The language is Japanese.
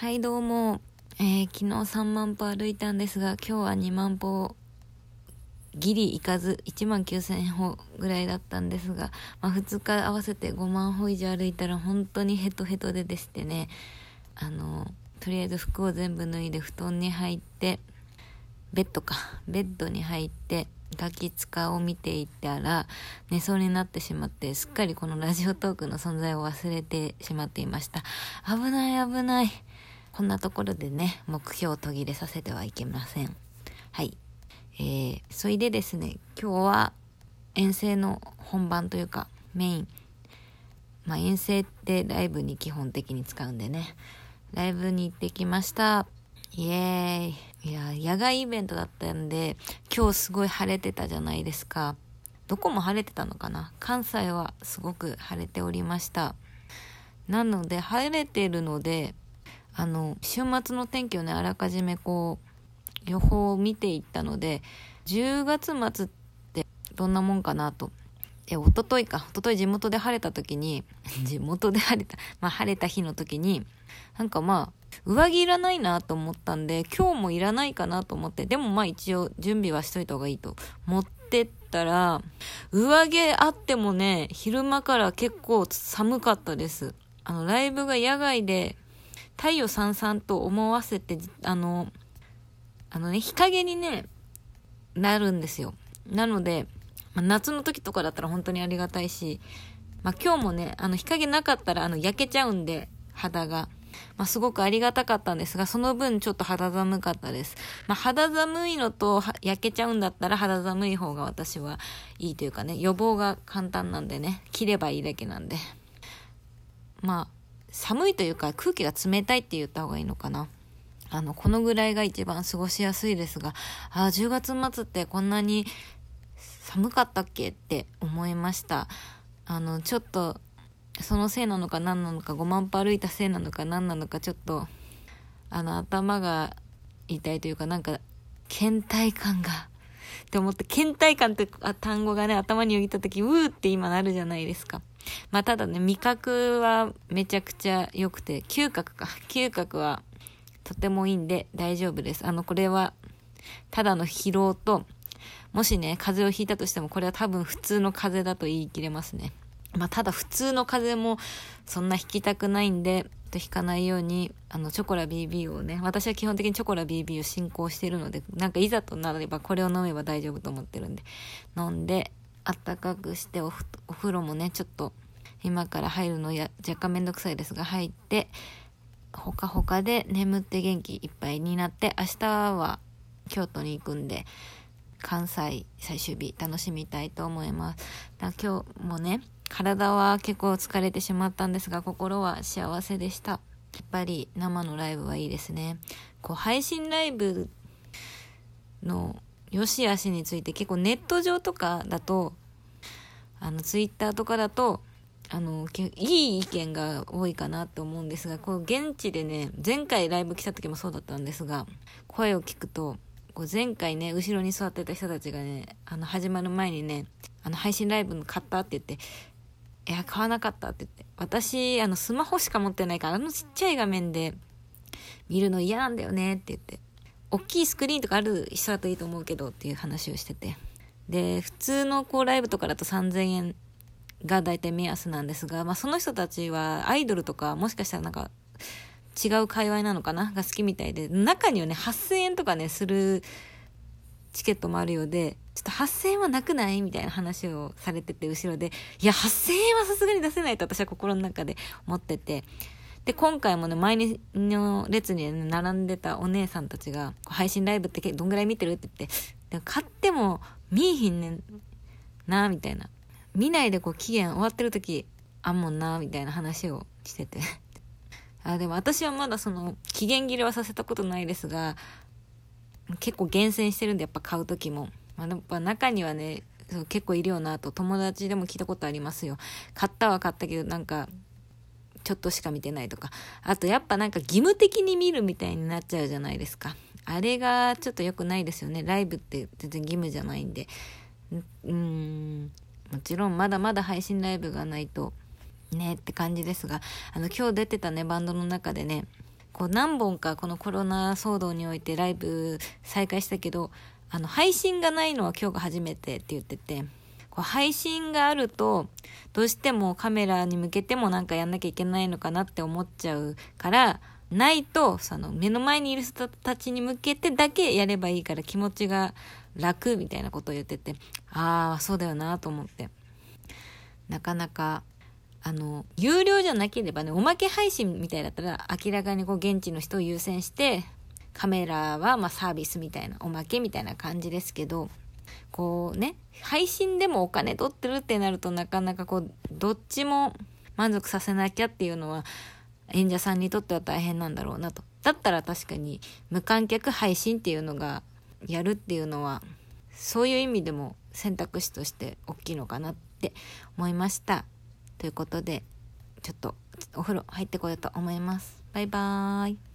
はいどうも、えー、昨日3万歩歩いたんですが今日は2万歩ギリ行かず1万9000歩ぐらいだったんですが、まあ、2日合わせて5万歩以上歩いたら本当にヘトヘトででしてね。あのとりあえず服を全部脱いで布団に入ってベッドかベッドに入ってガキ使を見ていたら寝そうになってしまってすっかりこのラジオトークの存在を忘れてしまっていました。危ない危ない。こんなところでね、目標を途切れさせてはいけません。はい。えー、それでですね、今日は遠征の本番というか、メイン。まあ、遠征ってライブに基本的に使うんでね。ライブに行ってきました。イエーイ。いや、野外イベントだったんで、今日すごい晴れてたじゃないですか。どこも晴れてたのかな？関西はすごく晴れておりました。なので、晴れてるので、あの週末の天気をねあらかじめこう予報を見ていったので10月末ってどんなもんかなと。え一昨日か。一昨日地元で晴れた時に 地元で晴れたまあ晴れた日の時になんかまあ上着いらないなと思ったんで今日もいらないかなと思ってでもまあ一応準備はしといた方がいいと持ってったら上着あってもね昼間から結構寒かったです。あのライブが野外で太陽さんさんと思わせて、あの、あのね、日陰にね、なるんですよ。なので、まあ、夏の時とかだったら本当にありがたいし、まあ、今日もね、あの日陰なかったらあの焼けちゃうんで、肌が。まあ、すごくありがたかったんですが、その分ちょっと肌寒かったです。まあ、肌寒いのと焼けちゃうんだったら肌寒い方が私はいいというかね、予防が簡単なんでね、切ればいいだけなんで。まあ、寒いというか空気が冷たいって言った方がいいのかな。あの、このぐらいが一番過ごしやすいですが、ああ、10月末ってこんなに寒かったっけって思いました。あの、ちょっと、そのせいなのか何なのか、5万歩歩いたせいなのか何なのか、ちょっと、あの、頭が痛いというか、なんか、倦怠感が、って思って、倦怠感って単語がね、頭によぎった時、うーって今なるじゃないですか。まあただね、味覚はめちゃくちゃ良くて、嗅覚か。嗅覚はとてもいいんで大丈夫です。あの、これは、ただの疲労と、もしね、風邪をひいたとしても、これは多分普通の風邪だと言い切れますね。まあ、ただ普通の風邪もそんな引きたくないんで、と引かないように、あの、チョコラ BB をね、私は基本的にチョコラ BB を進行しているので、なんかいざとなればこれを飲めば大丈夫と思ってるんで、飲んで、あったかくしてお風呂もねちょっと今から入るのや若干めんどくさいですが入ってほかほかで眠って元気いっぱいになって明日は京都に行くんで関西最終日楽しみたいと思いますだ今日もね体は結構疲れてしまったんですが心は幸せでしたやっぱり生のライブはいいですねこう配信ライブの良し悪しについて結構ネット上とかだとあのツイッターとかだとあのいい意見が多いかなと思うんですがこう現地でね前回ライブ来た時もそうだったんですが声を聞くとこう前回ね後ろに座ってた人たちがねあの始まる前にねあの配信ライブの買ったって言っていや買わなかったって言って私あのスマホしか持ってないからあのちっちゃい画面で見るの嫌なんだよねって言って大きいスクリーンとかある人だといいと思うけどっていう話をしてて。で、普通のこうライブとかだと3000円が大体目安なんですが、まあその人たちはアイドルとかもしかしたらなんか違う界隈なのかな？が好きみたいで、中にはね、8000円とかね、するチケットもあるようで、ちょっと8000円はなくない？みたいな話をされてて、後ろで、いや、8000円はさすがに出せないと私は心の中で思ってて、で、今回もね、前の列に、ね、並んでたお姉さんたちが、配信ライブってどんぐらい見てる？って言って、買っても見えひんねんな、みたいな。見ないでこう期限終わってる時あんもんな、みたいな話をしてて。あ、でも私はまだその、期限切れはさせたことないですが、結構厳選してるんで、やっぱ買う時も。まあ、やっぱ中にはねそう、結構いるよなと友達でも聞いたことありますよ。買ったは買ったけど、なんか、ちょっとしか見てないとか。あとやっぱなんか義務的に見るみたいになっちゃうじゃないですか。あれがちょっと良くないですよね。ライブって全然義務じゃないんで。うん、もちろんまだまだ配信ライブがないとねって感じですが、あの今日出てたね、バンドの中でね、こう何本かこのコロナ騒動においてライブ再開したけど、あの、配信がないのは今日が初めてって言ってて、こう配信があると、どうしてもカメラに向けてもなんかやんなきゃいけないのかなって思っちゃうから、ないと、その目の前にいる人たちに向けてだけやればいいから気持ちが楽みたいなことを言ってて、ああ、そうだよなと思って。なかなかあの、有料じゃなければね、おまけ配信みたいだったら、明らかにこう、現地の人を優先して、カメラはまあサービスみたいな、おまけみたいな感じですけど、こうね、配信でもお金取ってるってなるとなかなかこう、どっちも満足させなきゃっていうのは、演者さんにとっては大変なんだろうなと。だったら確かに無観客配信っていうのがやるっていうのは、そういう意味でも選択肢として大きいのかなって思いました。ということで、ちょっとお風呂入ってこようと思います。バイバーイ。